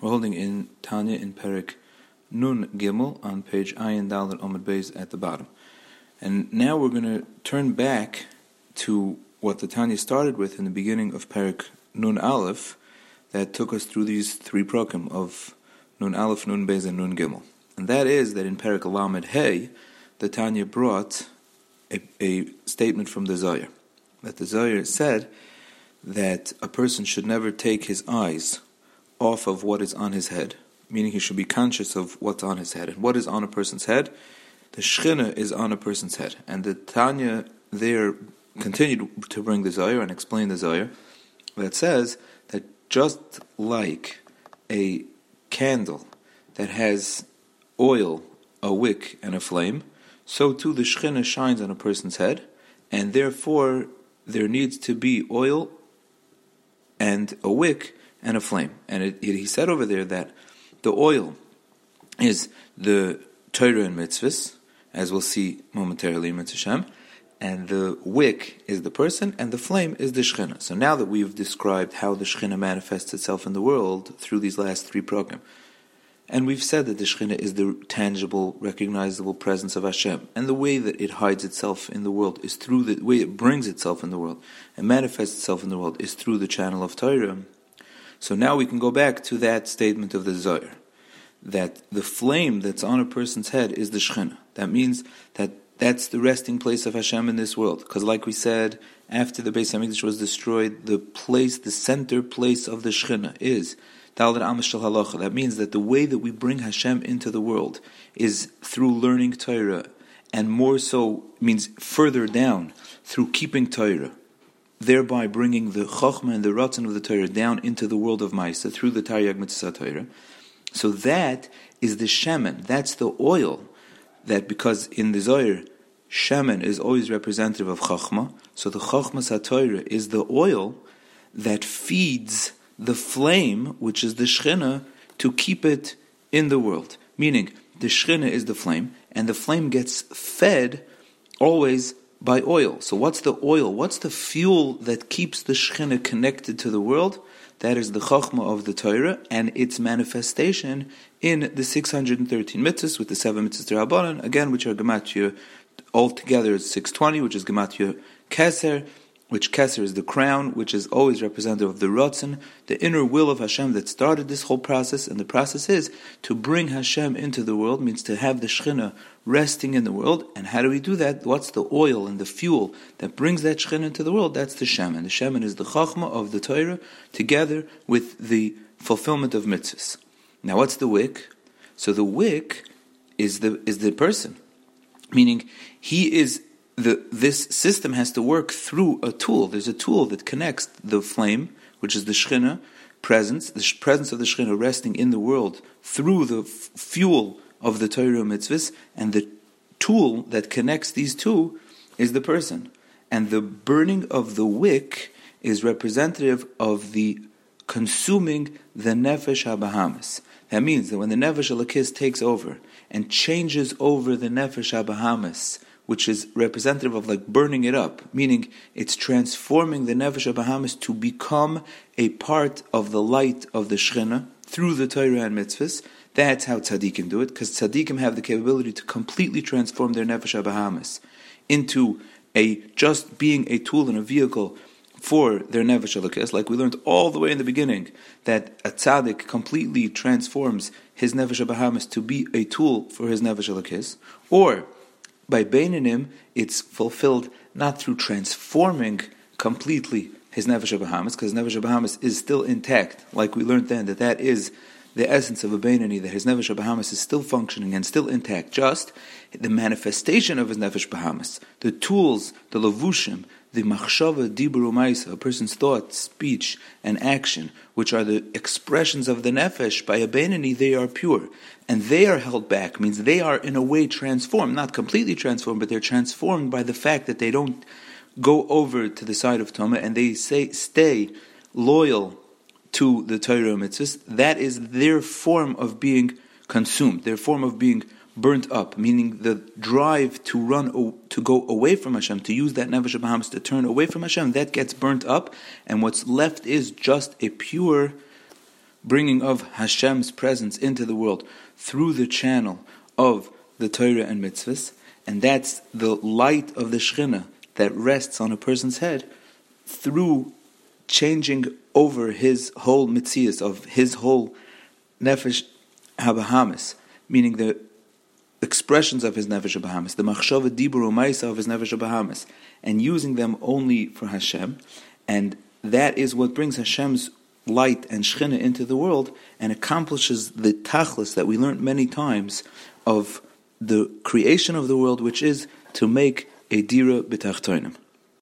We're holding in Tanya in Perik Nun Gimel on page Ayin Dalit Omid Beis at the bottom. And now we're going to turn back to what the Tanya started with in the beginning of Perik Nun Aleph that took us through these three prokim of Nun Aleph, Nun Beis, and Nun Gimel. And that is that in Perik Alamed Hey, the Tanya brought a, a statement from the Zohar. That the Zohar said that a person should never take his eyes off of what is on his head, meaning he should be conscious of what's on his head. And what is on a person's head? The Shechina is on a person's head. And the Tanya there continued to bring the Zohar and explain the Zohar that says that just like a candle that has oil, a wick, and a flame, so too the Shechina shines on a person's head, and therefore there needs to be oil and a wick and a flame. And it, it, he said over there that the oil is the Torah and mitzvahs, as we'll see momentarily in Mitzvah and the wick is the person, and the flame is the Shechina. So now that we've described how the Shechina manifests itself in the world through these last three prokim, and we've said that the Shekhinah is the tangible, recognizable presence of Hashem. And the way that it hides itself in the world is through the way it brings itself in the world and manifests itself in the world is through the channel of Torah. So now we can go back to that statement of the Zohar that the flame that's on a person's head is the Shekhinah. That means that that's the resting place of Hashem in this world. Because, like we said, after the Beis Hamikdash was destroyed, the place, the center place of the Shekhinah is that means that the way that we bring Hashem into the world is through learning Torah, and more so means further down through keeping Torah, thereby bringing the Chochmah and the Ratzon of the Torah down into the world of Maisa through the Taryag Mitzvah Torah. So that is the Shemen, that's the oil that because in the Zohar, Shemen is always representative of Chochmah, so the Chochmah Satorah is the oil that feeds the flame, which is the Shechina, to keep it in the world. Meaning, the Shechina is the flame, and the flame gets fed always by oil. So, what's the oil? What's the fuel that keeps the Shechina connected to the world? That is the Chachma of the Torah and its manifestation in the 613 mitzvahs with the seven mitzvahs Rabbanan, again, which are Gematria altogether is 620, which is Gematria Keser, which Keser is the crown, which is always representative of the Ratzon, the inner will of Hashem that started this whole process, and the process is to bring Hashem into the world, means to have the Shechina resting in the world. And how do we do that? What's the oil and the fuel that brings that Shechina into the world? That's the Shemen. The Shemen is the Chachma of the Torah, together with the fulfillment of mitzvahs. Now, what's the wick? So the wick is the is the person, meaning he is the, this system has to work through a tool. There's a tool that connects the flame, which is the Shechina presence, the presence of the Shechina resting in the world through the f- fuel of the Torah mitzvahs, and the tool that connects these two is the person. And the burning of the wick is representative of the consuming the nefesh habahamis. That means that when the nefesh elokis takes over and changes over the nefesh habahamis, which is representative of like burning it up, meaning it's transforming the Nefesh Bahamis to become a part of the light of the Shechina through the Torah and mitzvahs. That's how tzaddikim do it, because tzaddikim have the capability to completely transform their Nefesh Bahamis into a just being a tool and a vehicle for their nefesh elokis, like we learned all the way in the beginning, that a tzaddik completely transforms his nefesh bahamis to be a tool for his nefesh elokis, or by Beinonim, it's fulfilled not through transforming completely his Nefesh Bahamis, because Nefesh Bahamis is still intact, like we learned then, that that is the essence of a Beinoni, that his Nefesh Bahamis is still functioning and still intact, just the manifestation of his Nefesh Bahamis, the tools, the Lavushim, the machshava dibur umaisa, a person's thought, speech, and action, which are the expressions of the nefesh, by a beinoni, they are pure. And they are held back, means they are in a way transformed, not completely transformed, but they're transformed by the fact that they don't go over to the side of Toma and they say, stay loyal to the Torah and mitzvahs. That is their form of being consumed, their form of being burnt up, meaning the drive to run, to go away from Hashem, to use that Nefesh Bahamis to turn away from Hashem, that gets burnt up, and what's left is just a pure bringing of Hashem's presence into the world through the channel of the Torah and mitzvahs, and that's the light of the Shekhinah that rests on a person's head through changing over his whole mitzias of his whole nefesh habahamis, meaning the expressions of his nefesh habahamis, the machshava dibur umaisa of his nefesh habahamis, and using them only for Hashem, and that is what brings Hashem's light and shechina into the world and accomplishes the tachlis that we learned many times of the creation of the world, which is to make a dira b'tachtoinim.